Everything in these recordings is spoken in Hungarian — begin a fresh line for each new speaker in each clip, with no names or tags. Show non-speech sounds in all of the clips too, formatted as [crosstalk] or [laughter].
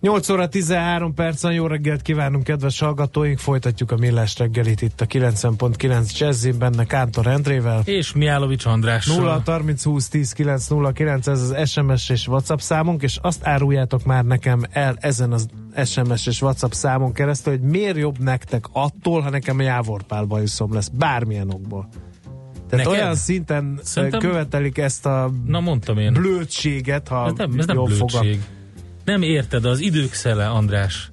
8 óra 13 percen jó reggelt kívánunk, kedves hallgatóink! Folytatjuk a Millás reggelit itt a 90.9 Jazzin, benne Kántor Endrével.
És Miálovics Andrással.
0 30 20 10 9 0 9, ez az SMS és WhatsApp számunk, és azt áruljátok már nekem el ezen az SMS és WhatsApp számon keresztül, hogy miért jobb nektek attól, ha nekem Jávorpál bajuszom lesz, bármilyen okból. Tehát Neked? olyan szinten Szerintem... követelik ezt a
Na, mondtam én.
blödséget, ha
ez nem, ez nem blödség. Fogad. Nem érted, az idők szele, András.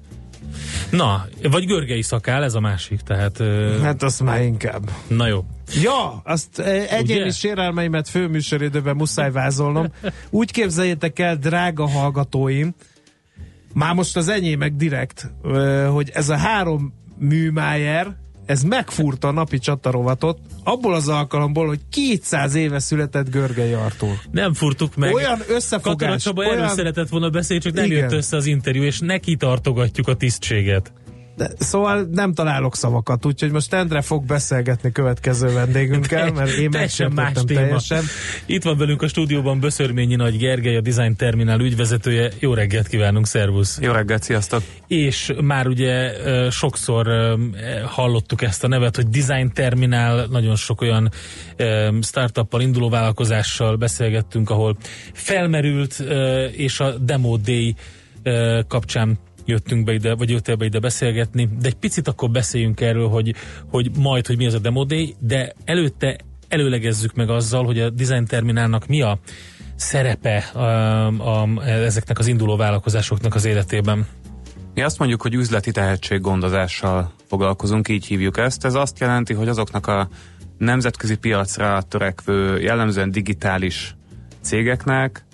Na, vagy görgei szakál, ez a másik, tehát...
Hát azt már inkább.
Na jó.
Ja, azt egyéni Ugye? sérelmeimet főműsoridőben muszáj vázolnom. Úgy képzeljétek el, drága hallgatóim, már most az enyémek direkt, hogy ez a három műmájer, ez megfúrta a napi csatarovatot, abból az alkalomból, hogy 200 éve született Görgei Artúr.
Nem furtuk meg.
Olyan összefogás.
Katona Csaba olyan... erről szeretett volna beszélni, csak nem Igen. jött össze az interjú, és neki tartogatjuk a tisztséget.
De, szóval nem találok szavakat, úgyhogy most Endre fog beszélgetni következő vendégünkkel, mert én megsértettem teljesen.
Itt van velünk a stúdióban Böszörményi Nagy Gergely, a Design Terminál ügyvezetője. Jó reggelt kívánunk, szervusz!
Jó reggelt, sziasztok!
És már ugye sokszor hallottuk ezt a nevet, hogy Design Terminál, nagyon sok olyan startuppal, induló vállalkozással beszélgettünk, ahol felmerült, és a Demo Day kapcsán jöttünk be ide, vagy jöttél be ide beszélgetni, de egy picit akkor beszéljünk erről, hogy, hogy majd, hogy mi az a Demo Day, de előtte előlegezzük meg azzal, hogy a Design Terminálnak mi a szerepe a, a, ezeknek az induló vállalkozásoknak az életében.
Mi azt mondjuk, hogy üzleti tehetséggondozással foglalkozunk, így hívjuk ezt. Ez azt jelenti, hogy azoknak a nemzetközi piacra törekvő, jellemzően digitális cégeknek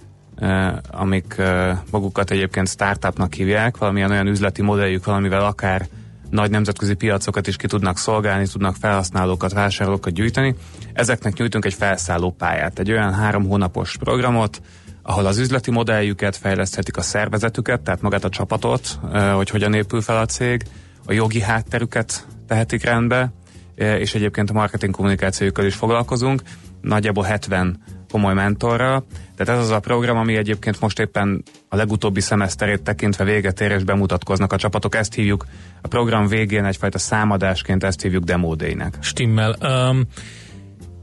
amik magukat egyébként startupnak hívják, valamilyen olyan üzleti modelljük valamivel akár nagy nemzetközi piacokat is ki tudnak szolgálni, tudnak felhasználókat, vásárlókat gyűjteni. Ezeknek nyújtunk egy felszálló pályát, egy olyan három hónapos programot, ahol az üzleti modelljüket fejleszthetik a szervezetüket, tehát magát a csapatot, hogy hogyan épül fel a cég, a jogi hátterüket tehetik rendbe, és egyébként a marketing kommunikációjukkal is foglalkozunk. Nagyjából 70 komoly mentorral. Tehát ez az a program, ami egyébként most éppen a legutóbbi szemeszterét tekintve véget ér és bemutatkoznak a csapatok. Ezt hívjuk a program végén egyfajta számadásként, ezt hívjuk Demo Day-nek.
Stimmel. Um,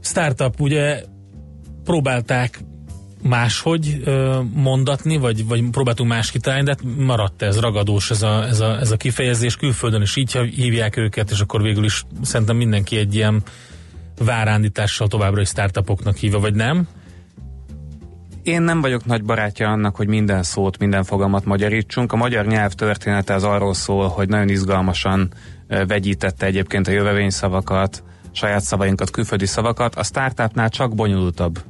startup, ugye próbálták máshogy ö, mondatni, vagy, vagy próbáltunk más kitalálni, de hát maradt ez ragadós ez a, ez, a, ez a kifejezés, külföldön is így hívják őket, és akkor végül is szerintem mindenki egy ilyen várándítással továbbra is startupoknak hívja, vagy nem?
Én nem vagyok nagy barátja annak, hogy minden szót, minden fogalmat magyarítsunk. A magyar nyelv története az arról szól, hogy nagyon izgalmasan vegyítette egyébként a jövevényszavakat, saját szavainkat, külföldi szavakat. A startupnál csak bonyolultabb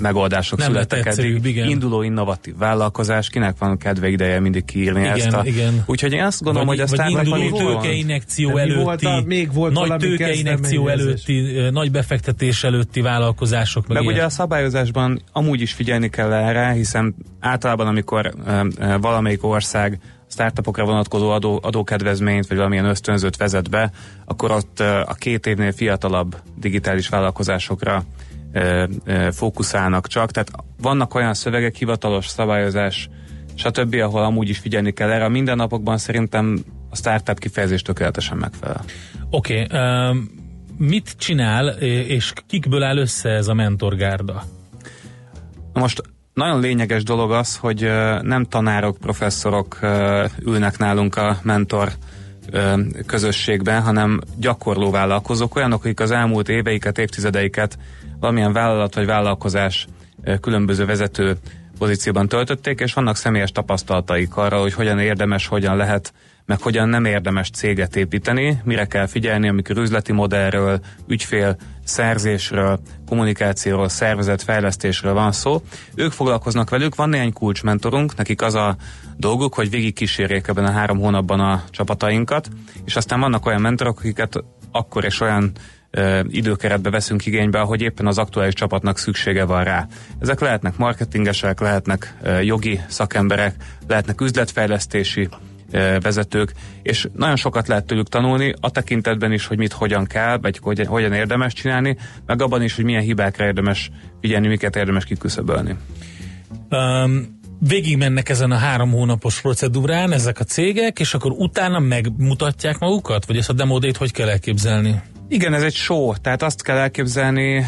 megoldások nem születtek eddig. Igen. Induló innovatív vállalkozás, kinek van kedve ideje mindig kiírni
igen,
ezt a...
Igen.
Úgyhogy én azt gondolom,
vagy,
hogy a
startup induló tőkeinekció előtti, volt a, még volt nagy tőkeinekció előtti, nagy befektetés előtti vállalkozások.
Meg, meg ugye a szabályozásban amúgy is figyelni kell erre, hiszen általában amikor valamelyik ország startupokra vonatkozó adó, adókedvezményt, vagy valamilyen ösztönzőt vezet be, akkor ott a két évnél fiatalabb digitális vállalkozásokra fókuszálnak csak, tehát vannak olyan szövegek, hivatalos szabályozás, stb., ahol amúgy is figyelni kell erre. A mindennapokban szerintem a startup kifejezés tökéletesen megfelel.
Oké, okay, uh, mit csinál, és kikből áll össze ez a mentorgárda?
Most nagyon lényeges dolog az, hogy nem tanárok, professzorok ülnek nálunk a mentor közösségben, hanem gyakorló vállalkozók, olyanok, akik az elmúlt éveiket, évtizedeiket valamilyen vállalat vagy vállalkozás különböző vezető pozícióban töltötték, és vannak személyes tapasztalataik arra, hogy hogyan érdemes, hogyan lehet meg hogyan nem érdemes céget építeni, mire kell figyelni, amikor üzleti modellről, ügyfél szerzésről, kommunikációról, szervezetfejlesztésről van szó. Ők foglalkoznak velük, van néhány kulcsmentorunk, nekik az a dolguk, hogy végig kísérjék ebben a három hónapban a csapatainkat, és aztán vannak olyan mentorok, akiket akkor és olyan időkeretbe veszünk igénybe, ahogy éppen az aktuális csapatnak szüksége van rá. Ezek lehetnek marketingesek, lehetnek jogi szakemberek, lehetnek üzletfejlesztési vezetők, és nagyon sokat lehet tőlük tanulni, a tekintetben is, hogy mit hogyan kell, vagy hogyan, hogyan érdemes csinálni, meg abban is, hogy milyen hibákra érdemes figyelni, miket érdemes kiküszöbölni.
Um, végig mennek ezen a három hónapos procedúrán ezek a cégek, és akkor utána megmutatják magukat? Vagy ezt a demódét hogy kell elképzelni?
Igen, ez egy show, tehát azt kell elképzelni,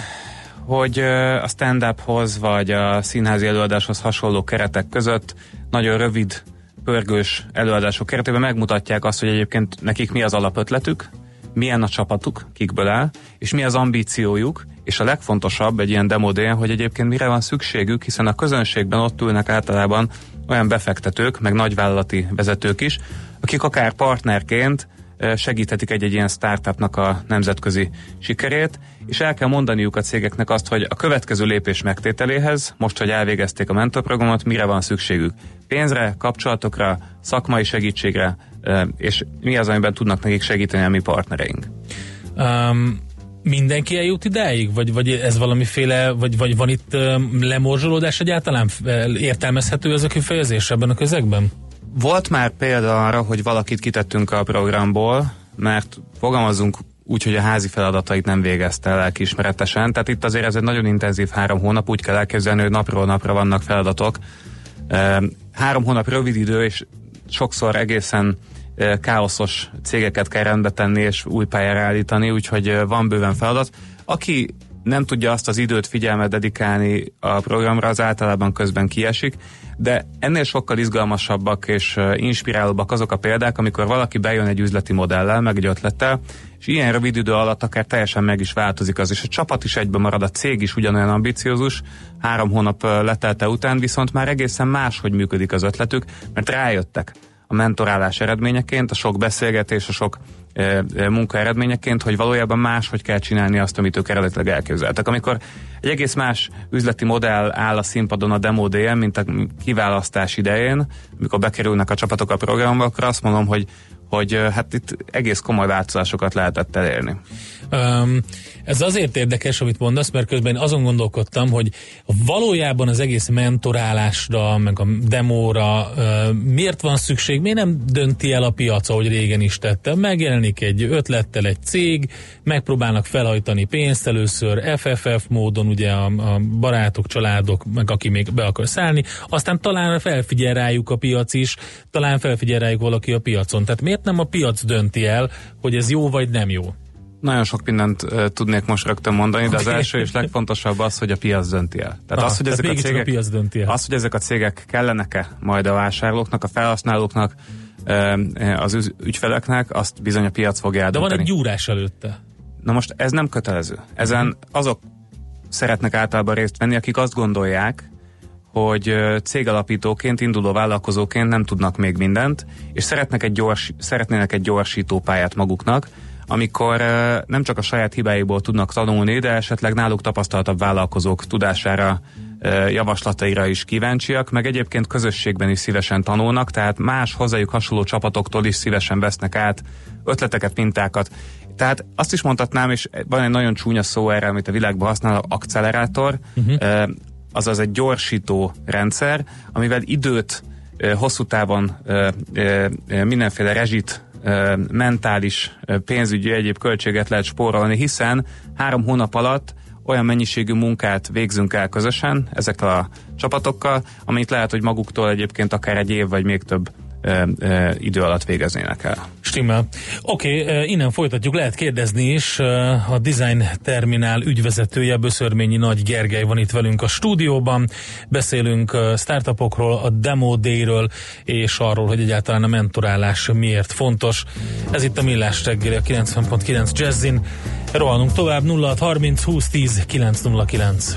hogy a stand-uphoz vagy a színházi előadáshoz hasonló keretek között nagyon rövid pörgős előadások keretében megmutatják azt, hogy egyébként nekik mi az alapötletük, milyen a csapatuk, kikből áll, és mi az ambíciójuk, és a legfontosabb egy ilyen demodén, hogy egyébként mire van szükségük, hiszen a közönségben ott ülnek általában olyan befektetők, meg nagyvállalati vezetők is, akik akár partnerként segíthetik egy-egy ilyen startupnak a nemzetközi sikerét, és el kell mondaniuk a cégeknek azt, hogy a következő lépés megtételéhez, most, hogy elvégezték a mentorprogramot, mire van szükségük. Pénzre, kapcsolatokra, szakmai segítségre, és mi az, amiben tudnak nekik segíteni a mi partnereink.
Um, mindenki eljut idáig? Vagy, vagy ez valamiféle, vagy, vagy van itt um, lemorzsolódás egyáltalán? Értelmezhető ez a kifejezés ebben a közegben?
Volt már példa arra, hogy valakit kitettünk a programból, mert fogalmazunk úgy, hogy a házi feladatait nem végezte el lelkiismeretesen. Tehát itt azért ez egy nagyon intenzív három hónap, úgy kell elképzelni, hogy napról napra vannak feladatok. Három hónap rövid idő, és sokszor egészen káoszos cégeket kell rendbe tenni és új pályára állítani, úgyhogy van bőven feladat. Aki nem tudja azt az időt figyelmet dedikálni a programra, az általában közben kiesik, de ennél sokkal izgalmasabbak és inspirálóbbak azok a példák, amikor valaki bejön egy üzleti modellel, meg egy ötlettel, és ilyen rövid idő alatt akár teljesen meg is változik az, és a csapat is egyben marad, a cég is ugyanolyan ambiciózus, három hónap letelte után, viszont már egészen máshogy működik az ötletük, mert rájöttek a mentorálás eredményeként, a sok beszélgetés, a sok e, e, munka eredményeként, hogy valójában más, hogy kell csinálni azt, amit ők eredetileg elképzeltek. Amikor egy egész más üzleti modell áll a színpadon a demo mint a kiválasztás idején, amikor bekerülnek a csapatok a programba, akkor azt mondom, hogy hogy hát itt egész komoly változásokat lehetett elérni.
Um, ez azért érdekes, amit mondasz, mert közben azon gondolkodtam, hogy valójában az egész mentorálásra, meg a demóra uh, miért van szükség, miért nem dönti el a piac, ahogy régen is tette. Megjelenik egy ötlettel egy cég, megpróbálnak felhajtani pénzt először, FFF módon, ugye a, a barátok, családok, meg aki még be akar szállni, aztán talán felfigyel rájuk a piac is, talán felfigyel rájuk valaki a piacon. Tehát miért nem a piac dönti el, hogy ez jó vagy nem jó?
Nagyon sok mindent uh, tudnék most rögtön mondani, de az első és legfontosabb az, hogy a piac dönti el.
Tehát, Aha, az, hogy ezek a, cégek, a piac dönti el.
Az, hogy ezek a cégek kellenek-e majd a vásárlóknak, a felhasználóknak, az ügyfeleknek, azt bizony a piac fogja eldönteni.
De van egy gyúrás előtte.
Na most ez nem kötelező. Ezen uh-huh. azok szeretnek általában részt venni, akik azt gondolják, hogy cégalapítóként, induló vállalkozóként nem tudnak még mindent, és szeretnek egy gyors, szeretnének egy gyorsító pályát maguknak, amikor nem csak a saját hibáiból tudnak tanulni, de esetleg náluk tapasztaltabb vállalkozók tudására, javaslataira is kíváncsiak, meg egyébként közösségben is szívesen tanulnak, tehát más hozzájuk hasonló csapatoktól is szívesen vesznek át ötleteket, mintákat. Tehát azt is mondhatnám, és van egy nagyon csúnya szó erre, amit a világban használ, accelerátor, uh-huh. azaz egy gyorsító rendszer, amivel időt hosszú távon mindenféle rezsit mentális, pénzügyi egyéb költséget lehet spórolni, hiszen három hónap alatt olyan mennyiségű munkát végzünk el közösen ezekkel a csapatokkal, amit lehet, hogy maguktól egyébként akár egy év vagy még több ö, ö, idő alatt végeznének el.
Stimmel. Oké, okay, innen folytatjuk, lehet kérdezni is. A Design Terminál ügyvezetője Böszörményi Nagy Gergely van itt velünk a stúdióban. Beszélünk startupokról, a Demo Day-ről, és arról, hogy egyáltalán a mentorálás miért fontos. Ez itt a Millás reggeli, a 90.9 Jazzin. Rohanunk tovább 0630 2010 909.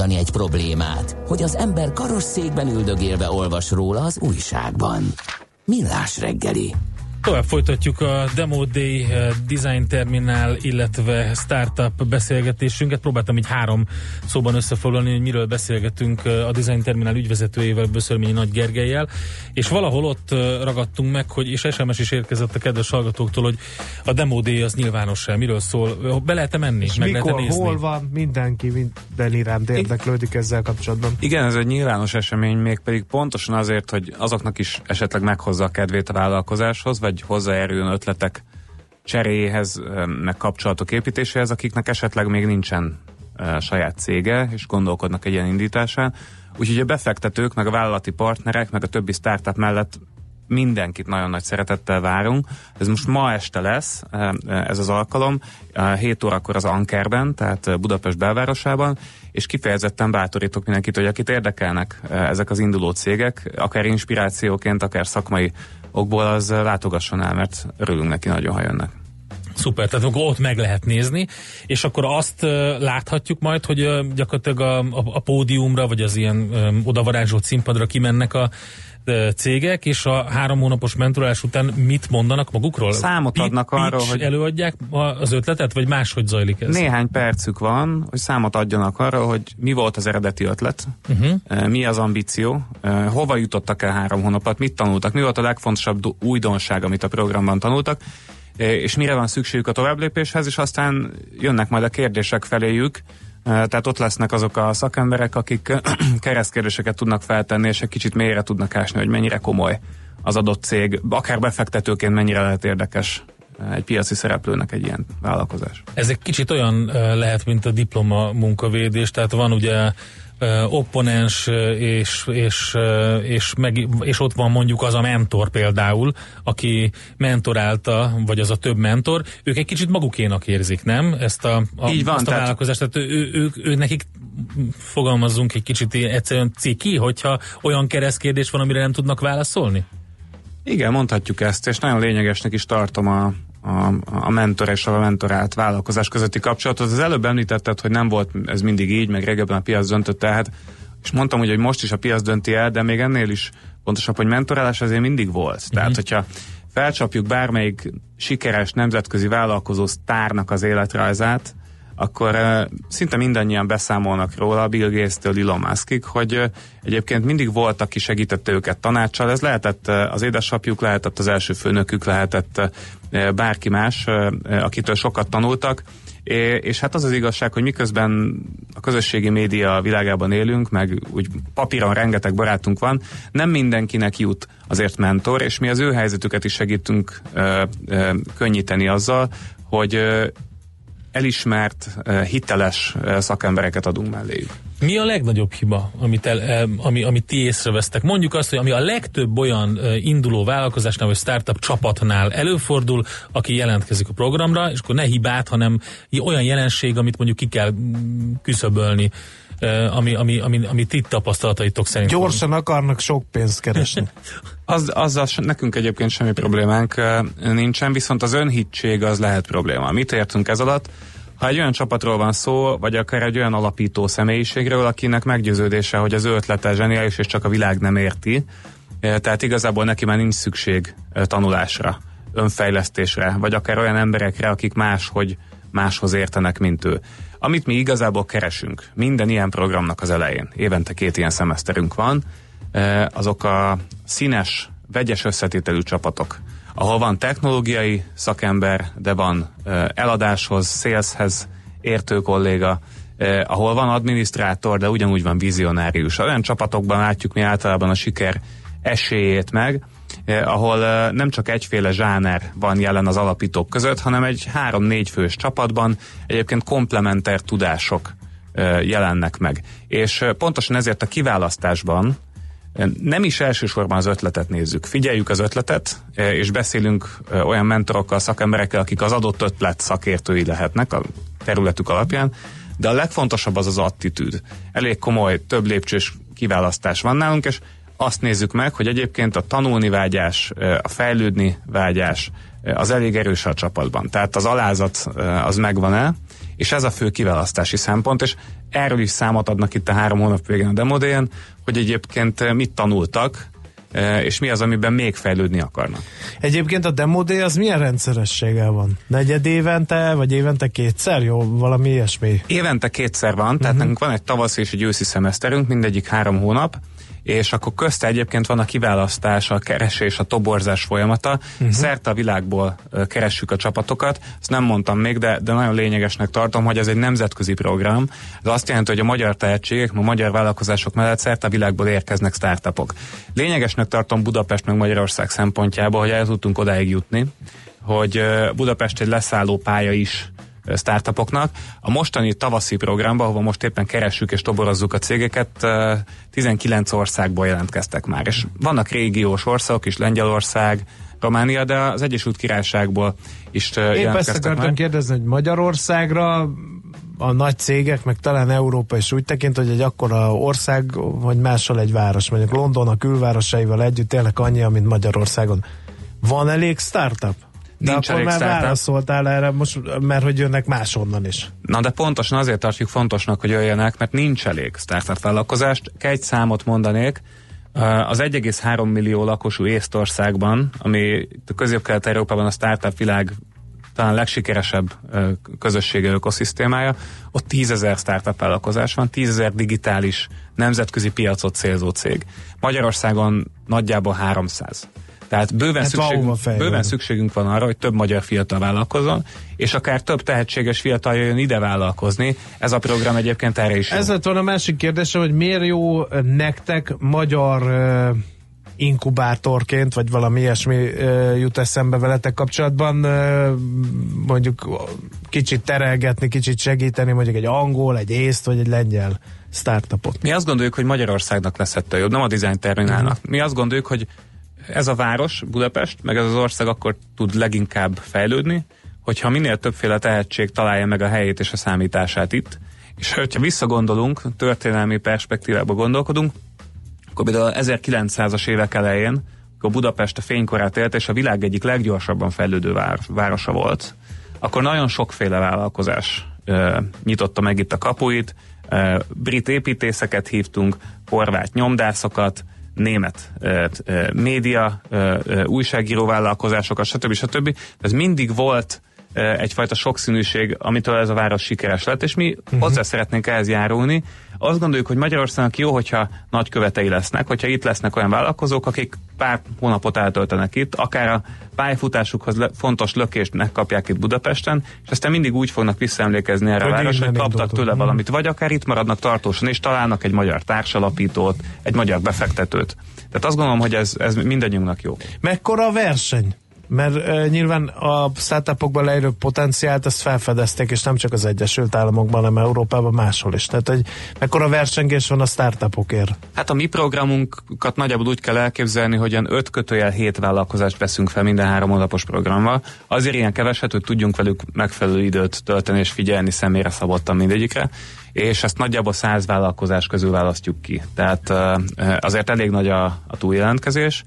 megoldani egy problémát, hogy az ember karosszékben üldögélve olvas róla az újságban. Millás reggeli.
Tovább folytatjuk a Demo Day eh, Design Terminál, illetve Startup beszélgetésünket. Próbáltam így három szóban összefoglalni, hogy miről beszélgetünk eh, a Design Terminál ügyvezetőjével, Böszörményi Nagy Gergelyel, és valahol ott eh, ragadtunk meg, hogy és SMS is érkezett a kedves hallgatóktól, hogy a Demo Day az nyilvános -e, miről szól, be lehet -e menni, és meg mikor, lehet nézni?
hol van, mindenki minden iránt érdeklődik ezzel kapcsolatban.
Igen, ez egy nyilvános esemény, még pedig pontosan azért, hogy azoknak is esetleg meghozza a kedvét a vállalkozáshoz, vagy hozzájáruljon ötletek cseréjéhez, meg kapcsolatok építéséhez, akiknek esetleg még nincsen saját cége, és gondolkodnak egy ilyen indításán. Úgyhogy a befektetők, meg a vállalati partnerek, meg a többi startup mellett mindenkit nagyon nagy szeretettel várunk. Ez most ma este lesz, ez az alkalom, 7 órakor az Ankerben, tehát Budapest belvárosában, és kifejezetten bátorítok mindenkit, hogy akit érdekelnek ezek az induló cégek, akár inspirációként, akár szakmai okból az látogasson el, mert örülünk neki nagyon, ha jönnek.
Szuper, tehát akkor ott meg lehet nézni, és akkor azt láthatjuk majd, hogy gyakorlatilag a, a, a pódiumra, vagy az ilyen odavarázsolt színpadra kimennek a cégek, és a három hónapos mentorálás után mit mondanak magukról?
Számot adnak arról,
hogy... előadják az ötletet, vagy máshogy zajlik ez?
Néhány percük van, hogy számot adjanak arról, hogy mi volt az eredeti ötlet, uh-huh. mi az ambíció, hova jutottak el három hónapot, mit tanultak, mi volt a legfontosabb újdonság, amit a programban tanultak, és mire van szükségük a továbblépéshez, és aztán jönnek majd a kérdések feléjük, tehát ott lesznek azok a szakemberek, akik [clears throat] keresztkérdéseket tudnak feltenni, és egy kicsit mélyre tudnak ásni, hogy mennyire komoly az adott cég, akár befektetőként mennyire lehet érdekes egy piaci szereplőnek egy ilyen vállalkozás.
Ez egy kicsit olyan lehet, mint a diploma munkavédés, tehát van ugye opponens, és, és, és, meg, és ott van mondjuk az a mentor például, aki mentorálta, vagy az a több mentor, ők egy kicsit magukénak érzik, nem? Ezt a, a,
Így van,
azt a vállalkozást, tehát ő, ő, ő, ő, nekik fogalmazzunk egy kicsit egyszerűen ciki, hogyha olyan keresztkérdés van, amire nem tudnak válaszolni?
Igen, mondhatjuk ezt, és nagyon lényegesnek is tartom a, a, a mentor és a mentorált vállalkozás közötti kapcsolatot. Az előbb említetted, hogy nem volt ez mindig így, meg régebben a piac döntött el, hát, és mondtam, hogy, hogy most is a piac dönti el, de még ennél is pontosabb, hogy mentorálás azért mindig volt. Uh-huh. Tehát, hogyha felcsapjuk bármelyik sikeres nemzetközi vállalkozó sztárnak az életrajzát, akkor szinte mindannyian beszámolnak róla, Bill Gates-től Elon Muskig, hogy egyébként mindig volt, aki segítette őket tanácssal. Ez lehetett az édesapjuk, lehetett az első főnökük, lehetett bárki más, akitől sokat tanultak. És hát az az igazság, hogy miközben a közösségi média világában élünk, meg úgy papíron rengeteg barátunk van, nem mindenkinek jut azért mentor, és mi az ő helyzetüket is segítünk ö, ö, könnyíteni azzal, hogy elismert, eh, hiteles eh, szakembereket adunk melléjük.
Mi a legnagyobb hiba, amit, el, eh, ami, amit ti észrevesztek? Mondjuk azt, hogy ami a legtöbb olyan induló vállalkozásnál vagy startup csapatnál előfordul, aki jelentkezik a programra, és akkor ne hibát, hanem olyan jelenség, amit mondjuk ki kell mm, küszöbölni ami, ami, ami, ami ti tapasztalataitok szerint
Gyorsan van. akarnak sok pénzt keresni. [laughs]
az, azzal nekünk egyébként semmi problémánk nincsen, viszont az önhittség az lehet probléma. Mit értünk ez alatt? Ha egy olyan csapatról van szó, vagy akár egy olyan alapító személyiségről, akinek meggyőződése, hogy az ő ötlete zseniális, és csak a világ nem érti, tehát igazából neki már nincs szükség tanulásra, önfejlesztésre, vagy akár olyan emberekre, akik máshogy máshoz értenek, mint ő. Amit mi igazából keresünk minden ilyen programnak az elején, évente két ilyen szemeszterünk van, azok a színes, vegyes összetételű csapatok, ahol van technológiai szakember, de van eladáshoz, saleshez értő kolléga, ahol van adminisztrátor, de ugyanúgy van vizionárius. Olyan csapatokban látjuk mi általában a siker esélyét meg, ahol nem csak egyféle zsáner van jelen az alapítók között, hanem egy három-négy fős csapatban egyébként komplementer tudások jelennek meg. És pontosan ezért a kiválasztásban nem is elsősorban az ötletet nézzük. Figyeljük az ötletet, és beszélünk olyan mentorokkal, szakemberekkel, akik az adott ötlet szakértői lehetnek a területük alapján, de a legfontosabb az az attitűd. Elég komoly, több lépcsős kiválasztás van nálunk, és azt nézzük meg, hogy egyébként a tanulni vágyás, a fejlődni vágyás az elég erős a csapatban. Tehát az alázat az megvan-e, és ez a fő kiválasztási szempont, és erről is számot adnak itt a három hónap végén a demodén, hogy egyébként mit tanultak, és mi az, amiben még fejlődni akarnak.
Egyébként a demodé az milyen rendszerességgel van? Negyed évente, vagy évente kétszer? Jó, valami ilyesmi?
Évente kétszer van, tehát uh-huh. nekünk van egy tavasz és egy őszi szemeszterünk, mindegyik három hónap, és akkor közte egyébként van a kiválasztás, a keresés, a toborzás folyamata. Uh-huh. Szerte a világból keressük a csapatokat. Ezt nem mondtam még, de, de nagyon lényegesnek tartom, hogy ez egy nemzetközi program. Ez azt jelenti, hogy a magyar tehetségek, a magyar vállalkozások mellett szerte a világból érkeznek startupok. Lényegesnek tartom Budapest meg Magyarország szempontjából, hogy el tudtunk odáig jutni, hogy Budapest egy leszálló pálya is startupoknak. A mostani tavaszi programban, ahova most éppen keressük és toborozzuk a cégeket, 19 országból jelentkeztek már. És vannak régiós országok is, Lengyelország, Románia, de az Egyesült Királyságból is
Én ezt akartam már. kérdezni, hogy Magyarországra a nagy cégek, meg talán Európa is úgy tekint, hogy egy akkora ország, vagy máshol egy város, mondjuk London a külvárosaival együtt tényleg annyi, mint Magyarországon. Van elég startup? De Nincs akkor már startup. válaszoltál erre, most, mert hogy jönnek máshonnan is.
Na de pontosan azért tartjuk fontosnak, hogy jöjjenek, mert nincs elég startup vállalkozást. Egy számot mondanék, az 1,3 millió lakosú Észtországban, ami a közép-kelet-európában a startup világ talán legsikeresebb közössége, ökoszisztémája, ott tízezer startup vállalkozás van, tízezer digitális nemzetközi piacot célzó cég. Magyarországon nagyjából 300. Tehát bőven, hát szükségünk, bőven szükségünk van arra, hogy több magyar fiatal vállalkozon, és akár több tehetséges fiatal jöjjön ide vállalkozni. Ez a program egyébként erre is
Ez lett volna a másik kérdése, hogy miért jó nektek magyar uh, inkubátorként, vagy valami ilyesmi uh, jut eszembe veletek kapcsolatban, uh, mondjuk kicsit terelgetni, kicsit segíteni, mondjuk egy angol, egy észt, vagy egy lengyel startupot.
Mi azt gondoljuk, hogy Magyarországnak lesz ettől jobb, nem a design terminálnak. Mi azt gondoljuk, hogy ez a város, Budapest, meg ez az ország akkor tud leginkább fejlődni, hogyha minél többféle tehetség találja meg a helyét és a számítását itt, és hogyha visszagondolunk, történelmi perspektívába gondolkodunk, akkor például 1900-as évek elején, akkor Budapest a fénykorát élt, és a világ egyik leggyorsabban fejlődő város, városa volt, akkor nagyon sokféle vállalkozás ö, nyitotta meg itt a kapuit, ö, brit építészeket hívtunk, horvát nyomdászokat, német ö, ö, média, ö, ö, újságíró vállalkozásokat, stb. stb. Ez mindig volt egyfajta sokszínűség, amitől ez a város sikeres lett, és mi uh-huh. hozzá szeretnénk ehhez járulni. Azt gondoljuk, hogy Magyarországnak jó, hogyha nagy követei lesznek, hogyha itt lesznek olyan vállalkozók, akik pár hónapot eltöltenek itt, akár a pályafutásukhoz le, fontos lökést megkapják itt Budapesten, és aztán mindig úgy fognak visszaemlékezni erre hogy a város, hogy kaptak tőle uh-huh. valamit, vagy akár itt maradnak tartósan, és találnak egy magyar társalapítót, egy magyar befektetőt. Tehát azt gondolom, hogy ez, ez mindannyiunknak jó.
Mekkora a verseny? Mert uh, nyilván a startupokban lejövő potenciált ezt felfedezték, és nem csak az Egyesült Államokban, hanem Európában máshol is. Tehát egy mekkora versengés van a startupokért?
Hát a mi programunkat nagyjából úgy kell elképzelni, hogy olyan 5 kötőjel 7 vállalkozást veszünk fel minden három hónapos programmal. Azért ilyen keveset, hogy tudjunk velük megfelelő időt tölteni és figyelni személyre szabottan mindegyikre és ezt nagyjából száz vállalkozás közül választjuk ki. Tehát azért elég nagy a, a túljelentkezés.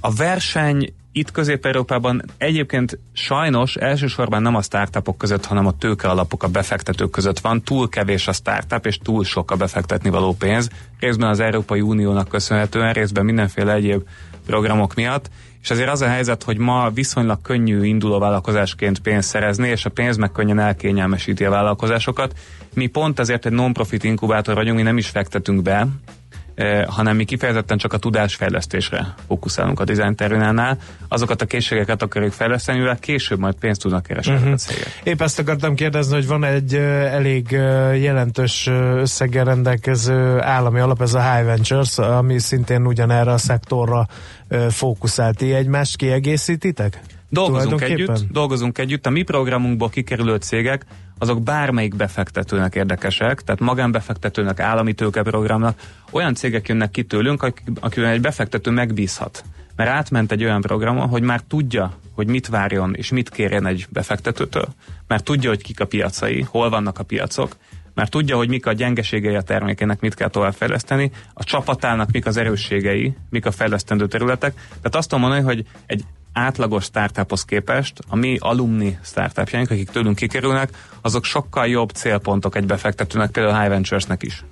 A verseny itt Közép-Európában egyébként sajnos elsősorban nem a startupok között, hanem a tőke alapok a befektetők között van. Túl kevés a startup, és túl sok a befektetni való pénz. Részben az Európai Uniónak köszönhetően, részben mindenféle egyéb programok miatt. És azért az a helyzet, hogy ma viszonylag könnyű induló vállalkozásként pénzt szerezni, és a pénz meg könnyen elkényelmesíti a vállalkozásokat. Mi pont ezért egy non-profit inkubátor vagyunk, mi nem is fektetünk be, hanem mi kifejezetten csak a tudásfejlesztésre fókuszálunk a Design Terminálnál. Azokat a készségeket akarjuk fejleszteni, mivel később majd pénzt tudnak keresni uh-huh. a cégek.
Épp ezt akartam kérdezni, hogy van egy uh, elég uh, jelentős összeggel rendelkező állami alap, ez a High Ventures, ami szintén ugyanerre a szektorra fókuszált. Ti egymást kiegészítitek?
Dolgozunk együtt, dolgozunk együtt. A mi programunkból kikerülő cégek azok bármelyik befektetőnek érdekesek, tehát magánbefektetőnek, állami tőkeprogramnak, olyan cégek jönnek ki tőlünk, akivel egy befektető megbízhat. Mert átment egy olyan programon, hogy már tudja, hogy mit várjon és mit kérjen egy befektetőtől, mert tudja, hogy kik a piacai, hol vannak a piacok, mert tudja, hogy mik a gyengeségei a termékének, mit kell továbbfejleszteni, a csapatának mik az erősségei, mik a fejlesztendő területek. Tehát azt tudom mondani, hogy egy átlagos startuphoz képest a mi alumni startupjaink, akik tőlünk kikerülnek, azok sokkal jobb célpontok egy befektetőnek, például High Ventures-nek is.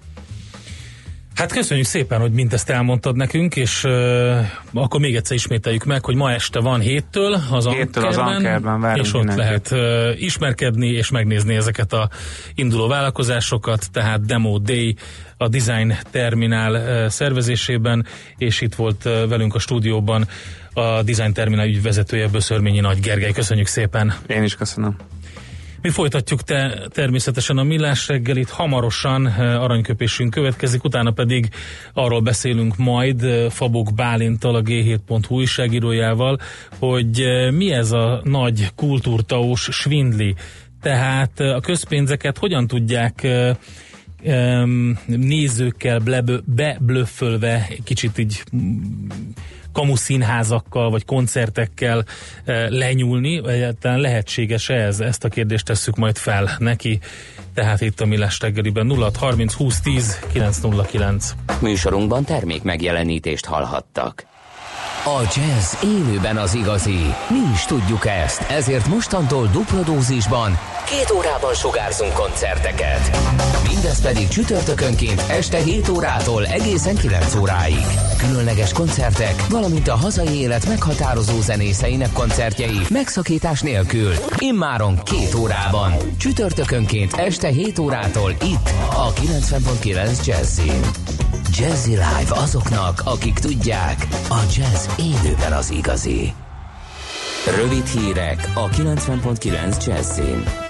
Hát köszönjük szépen, hogy mindezt elmondtad nekünk, és uh, akkor még egyszer ismételjük meg, hogy ma este van héttől az héttől
Ankerben, az
és ott mindenkit. lehet uh, ismerkedni és megnézni ezeket a induló vállalkozásokat, tehát Demo Day a Design Terminál uh, szervezésében, és itt volt uh, velünk a stúdióban a Design Terminál ügyvezetője Böszörményi Nagy Gergely. Köszönjük szépen!
Én is köszönöm!
Mi folytatjuk te, természetesen a millás reggelit, hamarosan eh, aranyköpésünk következik, utána pedig arról beszélünk majd eh, Fabok Bálintal, a G7.hu újságírójával, hogy eh, mi ez a nagy kultúrtaós svindli. Tehát a közpénzeket hogyan tudják nézőkkel beblöffölve kicsit így kamuszínházakkal vagy koncertekkel e, lenyúlni, egyáltalán lehetséges-e ez? Ezt a kérdést tesszük majd fel neki. Tehát itt a Millás reggeliben 0 30 20 10 909.
Műsorunkban termék megjelenítést hallhattak. A jazz élőben az igazi. Mi is tudjuk ezt, ezért mostantól dupla dózisban két órában sugárzunk koncerteket. Mindez pedig csütörtökönként este 7 órától egészen 9 óráig. Különleges koncertek, valamint a hazai élet meghatározó zenészeinek koncertjei megszakítás nélkül. Immáron két órában. Csütörtökönként este 7 órától itt a 90.9 Jazzin. Jazzy Live azoknak, akik tudják, a jazz élőben az igazi. Rövid hírek a 90.9 Jazzin.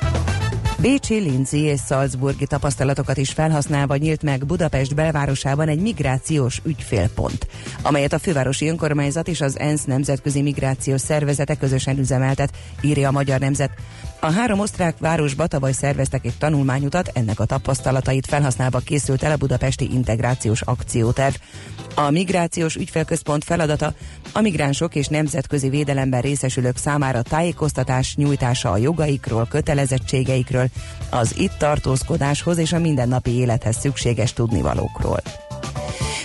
Bécsi, Linzi és Salzburgi tapasztalatokat is felhasználva nyílt meg Budapest belvárosában egy migrációs ügyfélpont, amelyet a fővárosi önkormányzat és az ENSZ nemzetközi migrációs szervezete közösen üzemeltet, írja a Magyar Nemzet. A három osztrák városba tavaly szerveztek egy tanulmányutat, ennek a tapasztalatait felhasználva készült el a budapesti integrációs akcióterv. A migrációs ügyfélközpont feladata a migránsok és nemzetközi védelemben részesülők számára tájékoztatás nyújtása a jogaikról, kötelezettségeikről, az itt tartózkodáshoz és a mindennapi élethez szükséges tudnivalókról.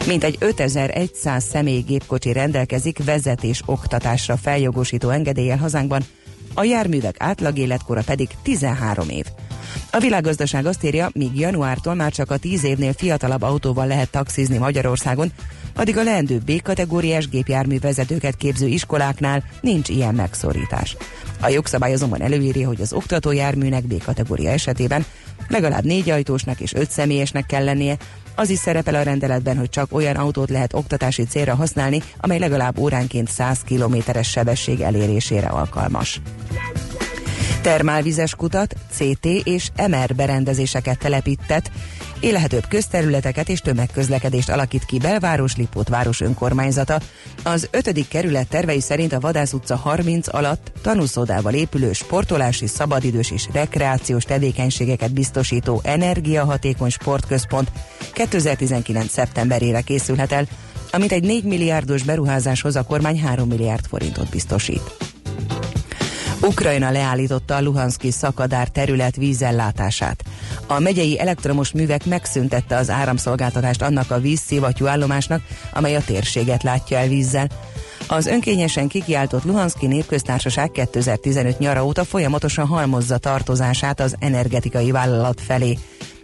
Mintegy 5100 személygépkocsi rendelkezik vezetés oktatásra feljogosító engedéllyel hazánkban, a járművek átlag életkora pedig 13 év. A világgazdaság azt írja, míg januártól már csak a 10 évnél fiatalabb autóval lehet taxizni Magyarországon, addig a leendő B-kategóriás gépjárművezetőket képző iskoláknál nincs ilyen megszorítás. A jogszabály azonban előírja, hogy az oktatójárműnek B-kategória esetében legalább négy ajtósnak és öt személyesnek kell lennie, az is szerepel a rendeletben, hogy csak olyan autót lehet oktatási célra használni, amely legalább óránként 100 kilométeres sebesség elérésére alkalmas. Termálvizes kutat, CT és MR berendezéseket telepített, élhetőbb közterületeket és tömegközlekedést alakít ki belváros Lipót város önkormányzata. Az 5. kerület tervei szerint a Vadász utca 30 alatt tanúszódával épülő sportolási, szabadidős és rekreációs tevékenységeket biztosító energiahatékony sportközpont 2019. szeptemberére készülhet el, amit egy 4 milliárdos beruházáshoz a kormány 3 milliárd forintot biztosít. Ukrajna leállította a Luhanszki szakadár terület vízellátását. A megyei elektromos művek megszüntette az áramszolgáltatást annak a vízszivattyú állomásnak, amely a térséget látja el vízzel. Az önkényesen kikiáltott Luhanszki Népköztársaság 2015 nyara óta folyamatosan halmozza tartozását az energetikai vállalat felé.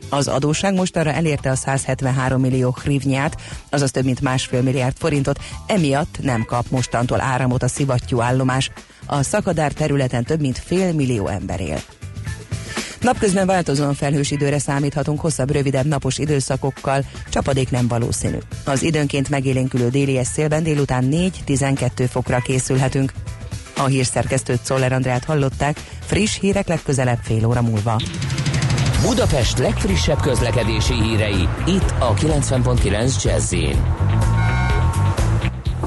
Az adósság mostanra elérte a 173 millió hrivnyát, azaz több mint másfél milliárd forintot, emiatt nem kap mostantól áramot a szivattyú állomás. A szakadár területen több mint fél millió ember él. Napközben változóan felhős időre számíthatunk hosszabb, rövidebb napos időszakokkal, csapadék nem valószínű. Az időnként megélénkülő déli szélben délután 4-12 fokra készülhetünk. A hírszerkesztőt Szoller Andrát hallották, friss hírek legközelebb fél óra múlva.
Budapest legfrissebb közlekedési hírei, itt a 90.9 jazz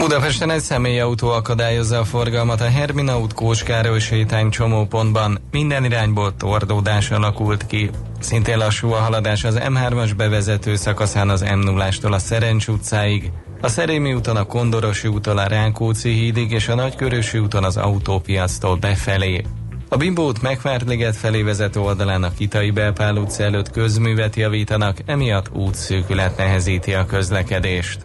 Budapesten egy személyautó akadályozza a forgalmat a Hermina út Kóskároly sétány csomópontban. Minden irányból tordódás alakult ki. Szintén lassú a haladás az M3-as bevezető szakaszán az m 0 a Szerencs utcáig, a Szerémi úton a Kondorosi úton a Rákóczi hídig és a Nagykörösi úton az autópiasztól befelé. A Bimbót megvártliget felé vezető oldalán a Kitai Belpál utca előtt közművet javítanak, emiatt útszűkület nehezíti a közlekedést.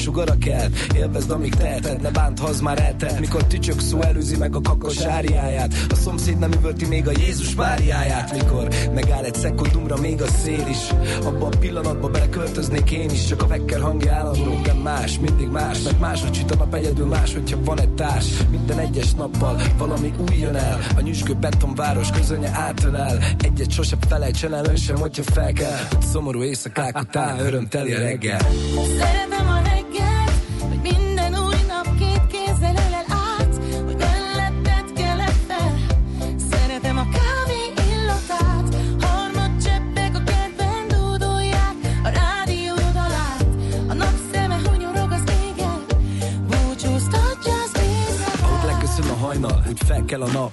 Sugara kell. Élvezd, amíg teheted, ne bánt, ha az már eltelt. Mikor tücsök szó előzi meg a kakos áriáját. A szomszéd nem üvölti még a Jézus Máriáját Mikor megáll egy szekundumra még a szél is. Abba a pillanatba beleköltöznék én is Csak a vekker hangja állandó, de más, mindig más. Mert máshogy süt a nap egyedül más, hogyha van egy társ. Minden egyes nappal valami új jön el. A nyüskő betonváros közönye átölel Egyet sose felejtsen el, ön sem, hogyha fel kell. Szomorú éjszakák után örömteli reggel.
Szeretem a
fel kell a nap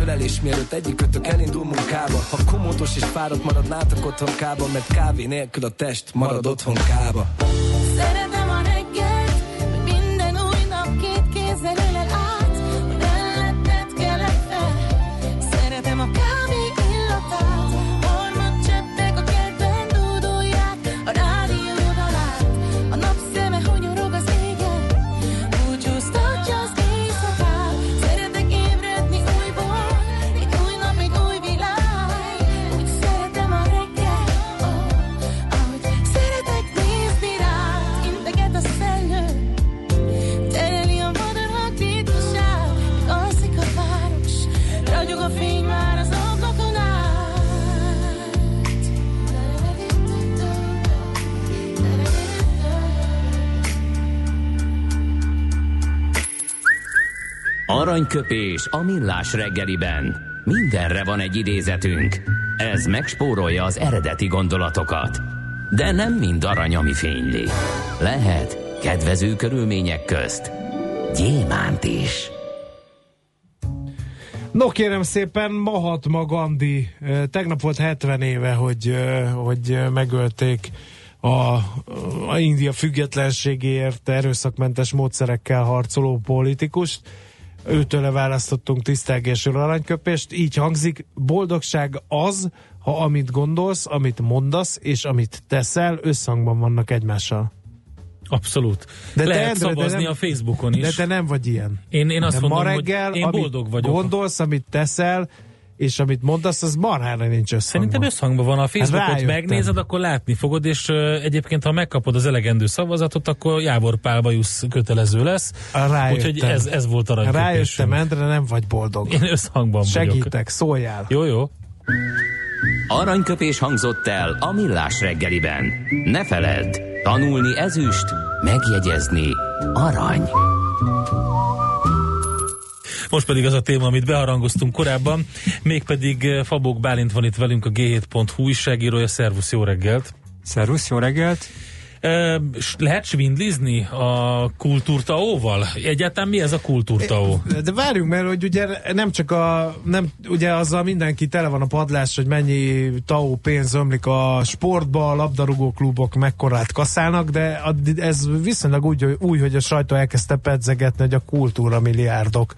ölelés mielőtt egyikőtök elindul munkába. Ha komótos és fáradt maradnátok otthon kába Mert kávé nélkül a test marad otthon kába
Aranyköpés a millás reggeliben. Mindenre van egy idézetünk. Ez megspórolja az eredeti gondolatokat. De nem mind arany, ami fényli. Lehet kedvező körülmények közt gyémánt is.
No kérem szépen, Mahatma Gandhi. Tegnap volt 70 éve, hogy, hogy megölték a, a India függetlenségéért erőszakmentes módszerekkel harcoló politikust. Őtőle választottunk tisztelgésről aranyköpést. Így hangzik, boldogság az, ha amit gondolsz, amit mondasz, és amit teszel, összhangban vannak egymással.
Abszolút.
De
Lehet
te, Endre, de
szavazni
nem-
a Facebookon is.
De te nem vagy ilyen.
Én, én azt
de
mondom,
ma reggel,
hogy én boldog vagyok.
gondolsz, amit teszel, és amit mondasz, az marhára nincs összhangban.
Szerintem összhangban van. A Facebookot
rájöttem.
megnézed, akkor látni fogod, és egyébként, ha megkapod az elegendő szavazatot, akkor Jávor Pál Bajusz kötelező lesz.
Rájöttem.
Úgyhogy ez, ez volt a
Rájöttem, Endre, nem vagy boldog.
Én összhangban vagyok.
Segítek, szóljál.
Jó, jó.
Aranyköpés hangzott el a millás reggeliben. Ne feledd, tanulni ezüst, megjegyezni arany.
Most pedig az a téma, amit beharangoztunk korábban, mégpedig eh, Fabók Bálint van itt velünk, a g7.hu újságírója. Szervusz, jó reggelt!
Szervusz, jó reggelt!
E, lehet svindlizni a kultúrtaóval? Egyáltalán mi ez a kultúrtaó?
De várjunk, mert hogy ugye nem csak a, nem, ugye azzal mindenki tele van a padlás, hogy mennyi tau pénz ömlik a sportba, a labdarúgó klubok mekkorát kaszálnak, de ez viszonylag úgy, hogy- új, hogy a sajtó elkezdte pedzegetni, hogy a kultúra milliárdok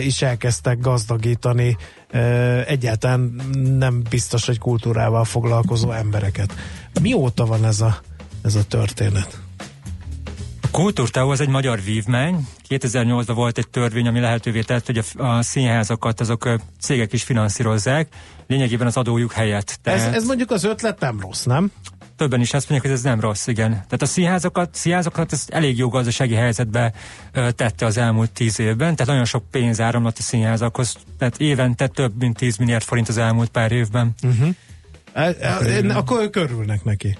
is elkezdtek gazdagítani e, egyáltalán nem biztos, hogy kultúrával foglalkozó embereket. Mióta van ez a, ez a történet?
A Kultúrtáó az egy magyar vívmány. 2008-ban volt egy törvény, ami lehetővé tett, hogy a, a színházakat azok ö, cégek is finanszírozzák, lényegében az adójuk helyett.
Ez,
Tehát
ez mondjuk az ötlet nem rossz, nem?
Többen is azt mondják, hogy ez nem rossz, igen. Tehát a színházakat, színházakat ez elég jó gazdasági helyzetbe ö, tette az elmúlt tíz évben, tehát nagyon sok pénz áramlott a színházakhoz, tehát évente több mint 10 milliárd forint az elmúlt pár évben.
E, e, Akkor ők örülnek neki.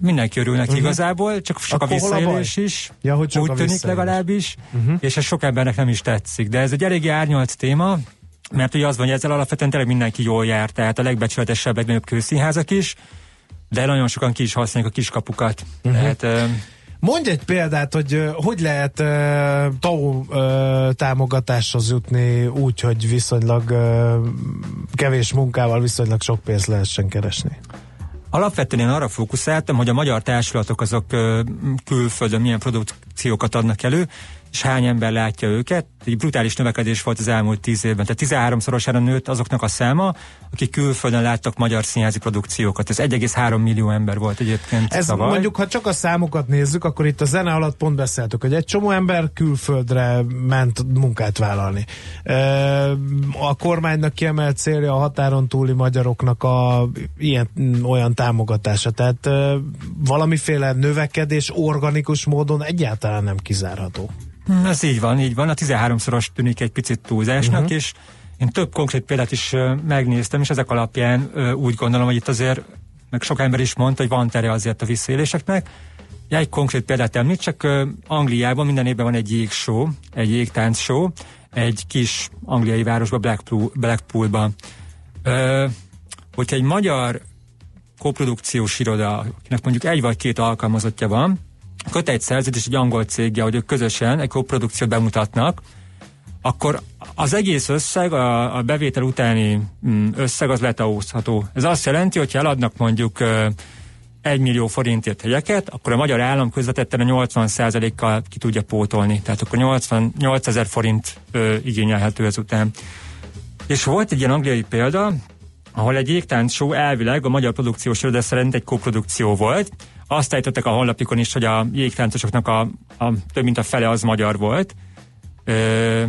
Mindenki örülnek uh-huh. igazából, csak sok
Akkor
a
a
visszaélés
baj?
is.
Ja, hogy sok
úgy
a
tűnik legalábbis, uh-huh. és ez sok embernek nem is tetszik. De ez egy eléggé árnyalt téma, mert ugye az van, hogy ezzel alapvetően tényleg mindenki jól jár, tehát a legbecsületesebb, legnagyobb kőszínházak is, de nagyon sokan ki is használják a kiskapukat. Uh-huh. Tehát
Mondj egy példát, hogy hogy lehet uh, TAO uh, támogatáshoz jutni úgy, hogy viszonylag uh, kevés munkával viszonylag sok pénzt lehessen keresni.
Alapvetően én arra fókuszáltam, hogy a magyar társulatok azok ö, külföldön milyen produkciókat adnak elő, és hány ember látja őket. Egy brutális növekedés volt az elmúlt tíz évben. Tehát 13-szorosára nőtt azoknak a száma, akik külföldön láttak magyar színházi produkciókat. Ez 1,3 millió ember volt egyébként
Ez
tavaly.
mondjuk, ha csak a számokat nézzük, akkor itt a zene alatt pont beszéltük, hogy egy csomó ember külföldre ment munkát vállalni. A kormánynak kiemelt célja a határon túli magyaroknak a ilyen olyan támogatása. Tehát valamiféle növekedés organikus módon egyáltalán nem kizárható.
Ez így van, így van. A 13-szoros tűnik egy picit túlzásnak,
Mhm.
uh-huh. és én több konkrét példát is megnéztem, és ezek alapján úgy gondolom, hogy itt azért, meg sok ember is mondta, hogy van tere azért a visszaéléseknek. Ja, egy konkrét példát ö, Angliában minden évben van egy jégshow, egy jégtánc show, egy kis angliai városban, Blackpool, Blackpoolban. Ö, hogyha egy magyar koprodukciós iroda, akinek mondjuk egy vagy két alkalmazottja van, köt egy szerződés egy angol céggel, hogy ők közösen egy koprodukciót bemutatnak, akkor az egész összeg, a, a bevétel utáni mm, összeg az letaózható. Ez azt jelenti, hogy eladnak mondjuk ö, 1 millió forintért hegyeket, akkor a magyar állam közvetetten a 80%-kal ki tudja pótolni. Tehát akkor 88 ezer forint ö, igényelhető ezután. És volt egy ilyen angliai példa, ahol egy jégtánc show elvileg a magyar produkciós iroda szerint egy koprodukció volt. Azt állították a honlapikon is, hogy a jégtáncosoknak a, a több mint a fele az magyar volt. Ö,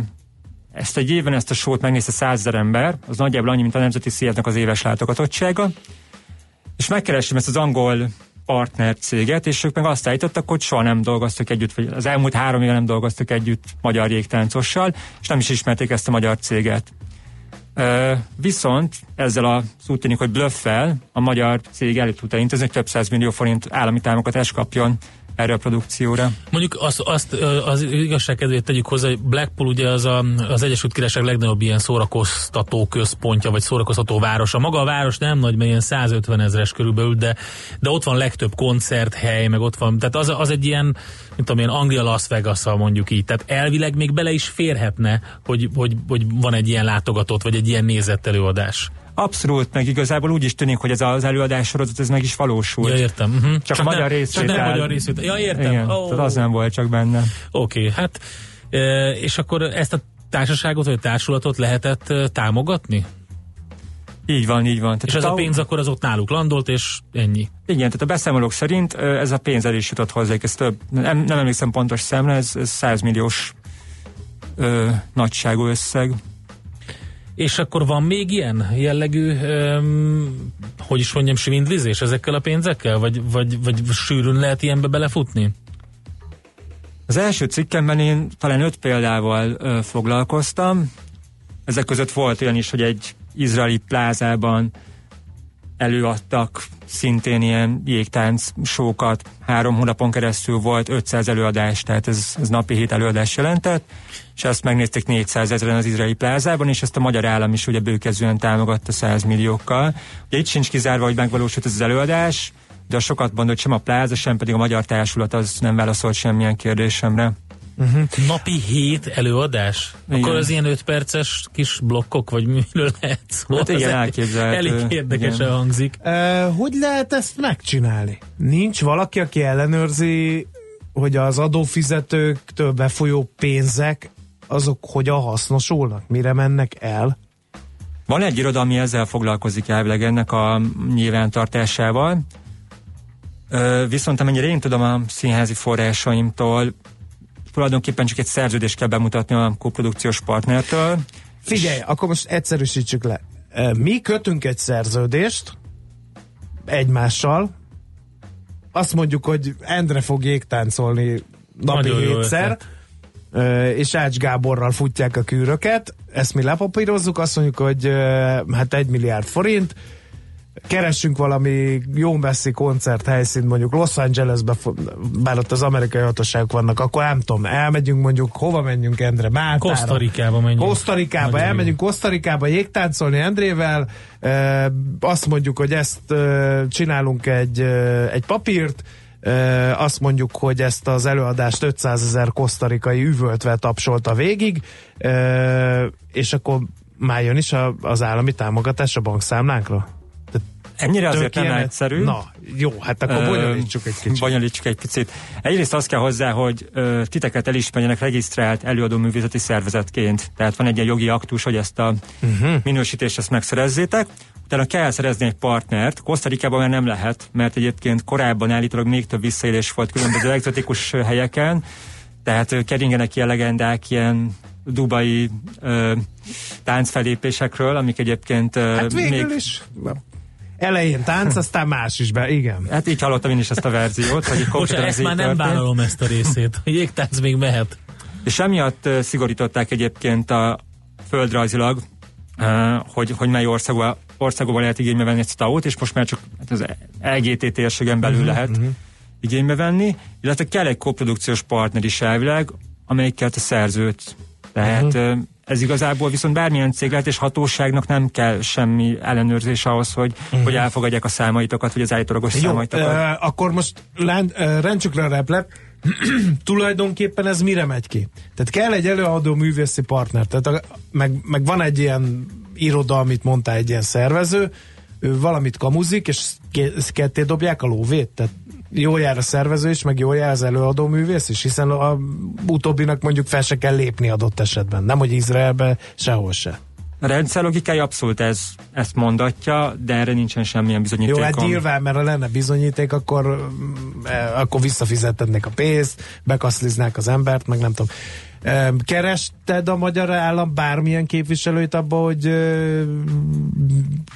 ezt egy évben ezt a sót megnézte százezer ember, az nagyjából annyi, mint a Nemzeti Színháznak az éves látogatottsága. És megkerestem ezt az angol partner céget, és ők meg azt állítottak, hogy soha nem dolgoztak együtt, vagy az elmúlt három éve nem dolgoztak együtt magyar jégtáncossal, és nem is ismerték ezt a magyar céget. Viszont ezzel a úgy tűnik, hogy blöffel a magyar cég el tudta intézni, hogy több millió forint állami támogatást kapjon erre a produkcióra.
Mondjuk azt, azt az igazság kedvéért tegyük hozzá, hogy Blackpool ugye az a, az Egyesült Királyság legnagyobb ilyen szórakoztató központja, vagy szórakoztató városa. Maga a város nem nagy, mert ilyen 150 ezres körülbelül, de, de ott van legtöbb koncerthely, meg ott van, tehát az, az egy ilyen, mint tudom, ilyen Anglia Las vegas mondjuk így. Tehát elvileg még bele is férhetne, hogy, hogy, hogy van egy ilyen látogatott, vagy egy ilyen nézett előadás.
Abszolút, meg igazából úgy is tűnik, hogy ez az előadás sorozat ez meg is valósul.
Ja, értem. Uh-huh.
Csak, csak a magyar részvétel.
Csak nem magyar részvétel. Ja, értem.
Igen, oh. tehát az nem volt csak benne.
Oké, okay, hát e, és akkor ezt a társaságot vagy a társulatot lehetett e, támogatni?
Így van, így van.
Tehát és ez a pénz akkor az ott náluk landolt, és ennyi?
Igen, tehát a beszámolók szerint ez a pénz el is jutott hozzá, ez több, nem, nem emlékszem pontos számra, ez, ez 100 milliós ö, nagyságú összeg.
És akkor van még ilyen jellegű, um, hogy is mondjam, svindlizés ezekkel a pénzekkel? Vagy, vagy, vagy sűrűn lehet ilyenbe belefutni?
Az első cikkemben én talán öt példával ö, foglalkoztam. Ezek között volt olyan is, hogy egy izraeli plázában előadtak szintén ilyen jégtánc sókat. Három hónapon keresztül volt 500 előadás, tehát ez, ez napi hét előadás jelentett, és ezt megnézték 400 ezeren az izraeli plázában, és ezt a magyar állam is ugye bőkezően támogatta 100 milliókkal. Ugye itt sincs kizárva, hogy megvalósult ez az előadás, de a sokat mondott, sem a pláza, sem pedig a magyar társulat az nem válaszolt semmilyen kérdésemre.
Uh-huh. Napi hét előadás? Igen. Akkor az ilyen öt perces kis blokkok, vagy miről lehet szó?
Hát igen, elképzelhető.
Elég érdekesen hangzik.
Uh, hogy lehet ezt megcsinálni? Nincs valaki, aki ellenőrzi, hogy az adófizetőktől befolyó pénzek azok hogyan hasznosulnak, mire mennek el?
Van egy iroda, ami ezzel foglalkozik elvileg ennek a nyilvántartásával, viszont amennyire én tudom a színházi forrásaimtól, tulajdonképpen csak egy szerződést kell bemutatni a koprodukciós partnertől.
Figyelj, akkor most egyszerűsítsük le. Mi kötünk egy szerződést egymással, azt mondjuk, hogy Endre fog jégtáncolni napi hétszer, és Ács Gáborral futják a kűröket, ezt mi lepapírozzuk, azt mondjuk, hogy hát egy milliárd forint, keressünk valami jó messzi koncerthelyszínt, mondjuk Los Angelesbe, bár ott az amerikai hatóságok vannak, akkor nem tudom, elmegyünk mondjuk, hova menjünk Endre? Máltára.
Kosztarikába menjünk.
Kosztarikába, elmegyünk Kosztarikába jégtáncolni Endrével, e, azt mondjuk, hogy ezt e, csinálunk egy, e, egy papírt, azt mondjuk, hogy ezt az előadást 500 ezer kosztarikai üvöltve tapsolta végig, és akkor már jön is az állami támogatás a bankszámlánkra?
Ennyire azért nem egyszerű.
Na, jó, hát akkor bonyolítsuk egy kicsit.
Bonyolítsuk egy picit. Egyrészt azt kell hozzá, hogy ö, titeket elismerjenek regisztrált előadó művészeti szervezetként. Tehát van egy ilyen jogi aktus, hogy ezt a uh-huh. minősítést ezt megszerezzétek. Utána kell szerezni egy partnert. Kosztarikában már nem lehet, mert egyébként korábban állítólag még több visszaélés volt különböző egzotikus helyeken. Tehát keringenek ilyen legendák, ilyen dubai ö, táncfelépésekről, amik egyébként ö,
hát még... is elején tánc, [laughs] aztán más is be, igen.
Hát így hallottam én is ezt a verziót, hogy
Most ezt már nem vállalom ezt a részét, hogy [laughs] jégtánc még mehet.
És emiatt szigorították egyébként a földrajzilag, hogy, hogy mely országban, országban lehet igénybe venni ezt a távot, és most már csak hát az LGT térségen belül uh-huh, lehet uh-huh. igénybe venni, illetve kell egy koprodukciós partner is elvileg, amelyikkel a szerzőt tehát uh-huh ez igazából viszont bármilyen cég lehet, és hatóságnak nem kell semmi ellenőrzés ahhoz, hogy, uh-huh. hogy elfogadják a számaitokat, vagy az állítólagos Jó, számaitokat.
Uh, akkor most lend, uh, rendsük le a replet. [clears throat] Tulajdonképpen ez mire megy ki? Tehát kell egy előadó művészi partner, tehát a, meg, meg van egy ilyen iroda, amit mondta egy ilyen szervező, ő valamit kamuzik, és ketté dobják a lóvét, tehát jól jár a szervező is, meg jól jár az előadó művész is, hiszen a utóbbinak mondjuk fel se kell lépni adott esetben. Nem, hogy Izraelbe, sehol se.
A rendszer logikája abszolút ez, ezt mondatja, de erre nincsen semmilyen bizonyíték.
Jó, hát nyilván, mert ha lenne bizonyíték, akkor, eh, akkor visszafizetednék a pénzt, bekaszliznák az embert, meg nem tudom. Kerested a magyar állam bármilyen képviselőt abba, hogy eh,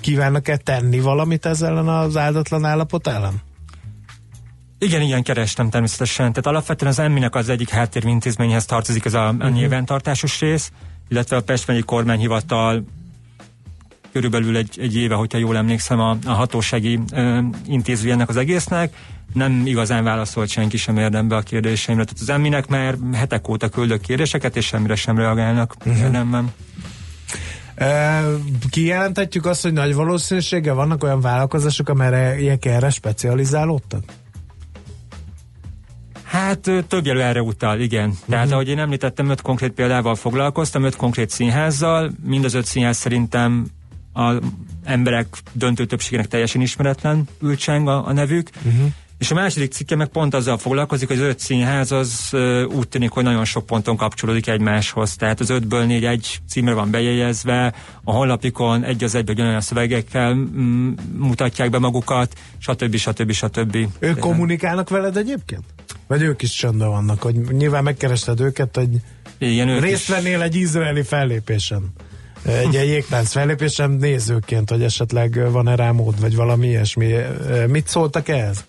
kívánnak-e tenni valamit ezzel az áldatlan állapot ellen?
Igen, igen, kerestem természetesen. Tehát alapvetően az emminek az egyik háttérintézményhez tartozik ez a, a uh-huh. nyilvántartásos rész, illetve a Pest megyei kormányhivatal körülbelül egy, egy éve, hogyha jól emlékszem, a, a hatósági ö, intézője ennek az egésznek. Nem igazán válaszolt senki sem érdembe a kérdéseimre. Tehát az emminek már hetek óta küldök kérdéseket, és semmire sem reagálnak uh-huh. érdemben.
E, kijelentetjük azt, hogy nagy valószínűséggel vannak olyan vállalkozások, amelyek erre specializálódtak?
Hát több jelő erre utal, igen. Uh-huh. Tehát ahogy én említettem, öt konkrét példával foglalkoztam, öt konkrét színházzal, mind az öt színház szerintem a emberek döntő többségének teljesen ismeretlen ülcseng a, a nevük. Uh-huh. És a második cikke meg pont azzal foglalkozik, hogy az öt színház az uh, úgy tűnik, hogy nagyon sok ponton kapcsolódik egymáshoz. Tehát az ötből négy egy címre van bejegyezve, a honlapikon egy az egyben olyan szövegekkel mm, mutatják be magukat, stb. stb. stb.
Ők Tehát. kommunikálnak veled egyébként? Vagy ők is csöndben vannak, hogy nyilván megkerested őket, hogy Igen, ők részt vennél egy izraeli fellépésen egy, jégtánc fellépésen nézőként, hogy esetleg van-e rá mód, vagy valami ilyesmi. Mit szóltak ehhez?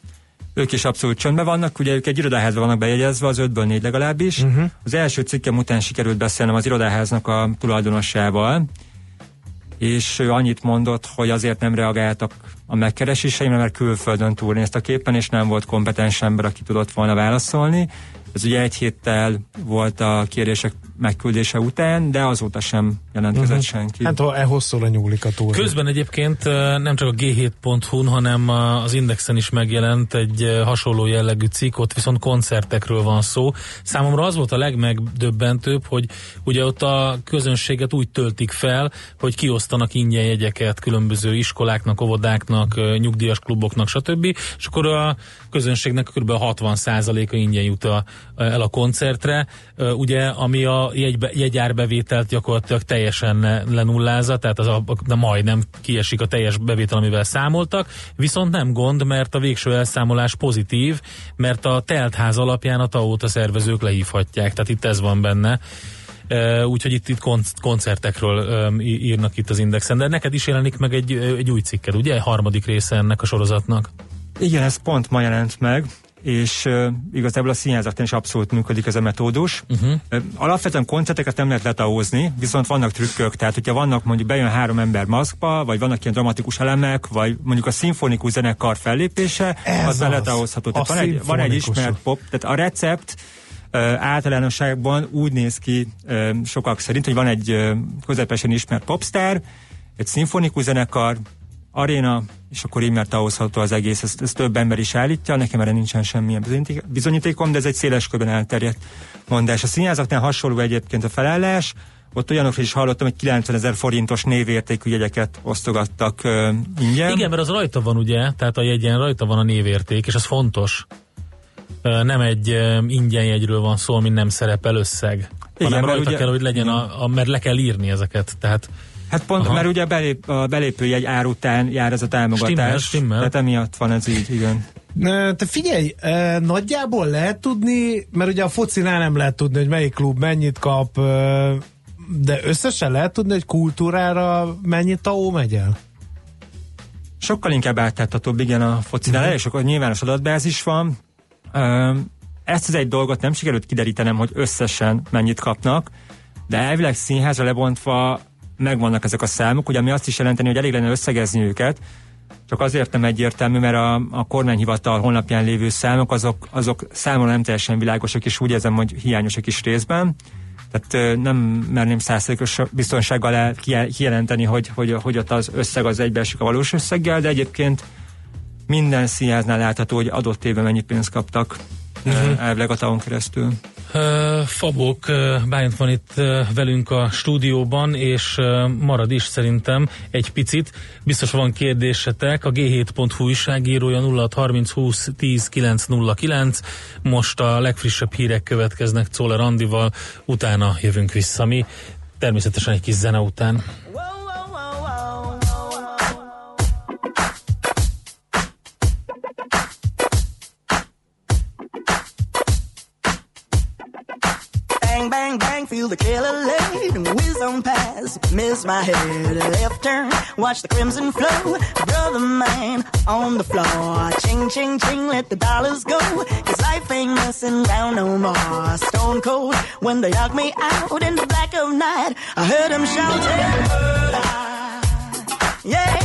ők is abszolút csöndben vannak, ugye ők egy irodaházba vannak bejegyezve, az ötből négy legalábbis. Uh-huh. Az első cikkem után sikerült beszélnem az irodaháznak a tulajdonossával, és ő annyit mondott, hogy azért nem reagáltak a megkereséseimre, mert külföldön túlnéztek a képen, és nem volt kompetens ember, aki tudott volna válaszolni. Ez ugye egy héttel volt a kérések megküldése után, de azóta sem jelentkezett uh-huh. senki.
Hát ha e hosszúra nyúlik a túl.
Közben egyébként nem csak a g7.hu-n, hanem az Indexen is megjelent egy hasonló jellegű cikk, ott viszont koncertekről van szó. Számomra az volt a legmegdöbbentőbb, hogy ugye ott a közönséget úgy töltik fel, hogy kiosztanak ingyen jegyeket különböző iskoláknak, óvodáknak, nyugdíjas kluboknak, stb. És akkor a közönségnek kb. 60%-a ingyen jut a, el a koncertre, ugye, ami a jegybe, jegyárbevételt gyakorlatilag teljesen lenullázza, tehát az a, de majdnem kiesik a teljes bevétel, amivel számoltak, viszont nem gond, mert a végső elszámolás pozitív, mert a teltház alapján a TAO-t a szervezők lehívhatják, tehát itt ez van benne. Úgyhogy itt, itt koncertekről írnak itt az Indexen, de neked is jelenik meg egy, egy új cikkel, ugye? Harmadik része ennek a sorozatnak.
Igen, ez pont ma jelent meg, és uh, igazából a színházakon is abszolút működik ez a metódus. Uh-huh. Uh, alapvetően koncerteket nem lehet letaózni, viszont vannak trükkök, tehát hogyha vannak mondjuk bejön három ember maszkba, vagy vannak ilyen dramatikus elemek, vagy mondjuk a szimfonikus zenekar fellépése, ez az, az. letaózható. Tehát van egy, van egy ismert pop, tehát a recept uh, általánosságban úgy néz ki uh, sokak szerint, hogy van egy uh, közepesen ismert popstar, egy szimfonikus zenekar, aréna, és akkor így mert ahhozható az egész. Ezt, ezt több ember is állítja, nekem erre nincsen semmilyen bizonyítékom, de ez egy széles körben elterjedt mondás. A színházaknál hasonló egyébként a felállás, ott olyanokról is hallottam, hogy 90 ezer forintos névértékű jegyeket osztogattak uh, ingyen.
Igen, mert az rajta van ugye, tehát a jegyen rajta van a névérték, és az fontos. Nem egy ingyen jegyről van szó, ami nem szerepel összeg. Igen, hanem rajta ugye, kell, hogy legyen, a, a, mert le kell írni ezeket. Tehát
Hát pont, Aha. mert ugye a, belép, a belépőjegy ár után jár ez a támogatás. Stimmel, stimmel. Tehát emiatt van ez így, igen.
Te figyelj, nagyjából lehet tudni, mert ugye a focinál nem lehet tudni, hogy melyik klub mennyit kap, de összesen lehet tudni, hogy kultúrára mennyit TAO megy el?
Sokkal inkább átláthatóbb, igen, a focinál, uh-huh. és akkor nyilvános adatbázis van. Ezt az egy dolgot nem sikerült kiderítenem, hogy összesen mennyit kapnak, de elvileg színházra lebontva megvannak ezek a számok, ugye ami azt is jelenteni, hogy elég lenne összegezni őket, csak azért nem egyértelmű, mert a, a kormányhivatal honlapján lévő számok, azok, azok számon nem teljesen világosak, és úgy érzem, hogy hiányosak is részben. Tehát nem merném százszerűkös biztonsággal el, kijelenteni, hogy, hogy, hogy ott az összeg az egybeesik a valós összeggel, de egyébként minden színháznál látható, hogy adott évben mennyi pénzt kaptak uh-huh. elvileg a tavon keresztül.
Fabok Bájant van itt velünk a stúdióban, és marad is szerintem egy picit. Biztos van kérdésetek. A g7.hu újságírója 0630 20 10 909. Most a legfrissebb hírek következnek Czoller Andival, utána jövünk vissza mi. Természetesen egy kis zene után. bang, bang, feel the killer laid. Whiz on past, miss my head. Left turn, watch the crimson flow. Brother man on the floor. Ching, ching, ching, let the dollars go. Cause life ain't messing around no more. Stone cold when they knock me out in the black of night. I heard
him shouting. Yeah.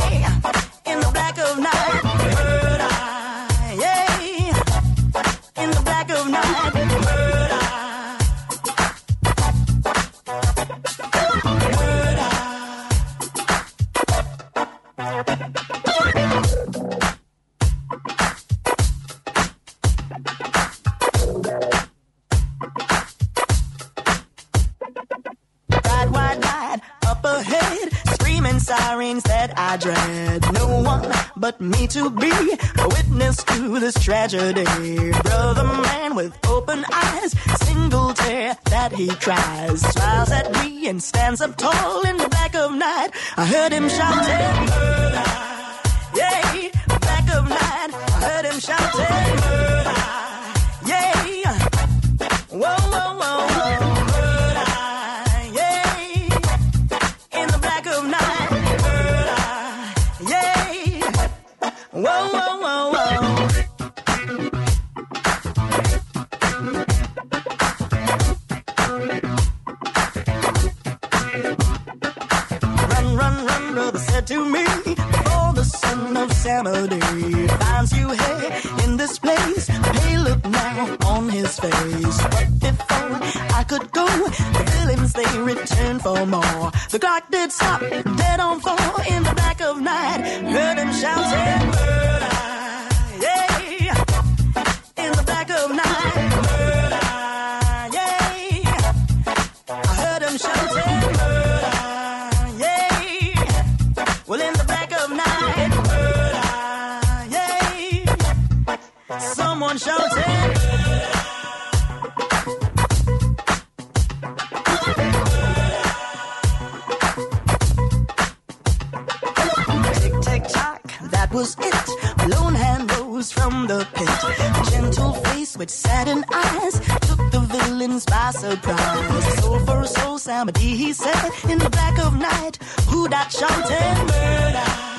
matter to me. Before the son of Samadhi finds you here in this place, the look now on his face. But before I could go, the feelings they return for more. The clock did stop, dead on four in the black of night. Heard him shouting. with saddened eyes. Took the villains by surprise. Soul for a soul, Samadhi, he said. In the black of night, who that shouted murder?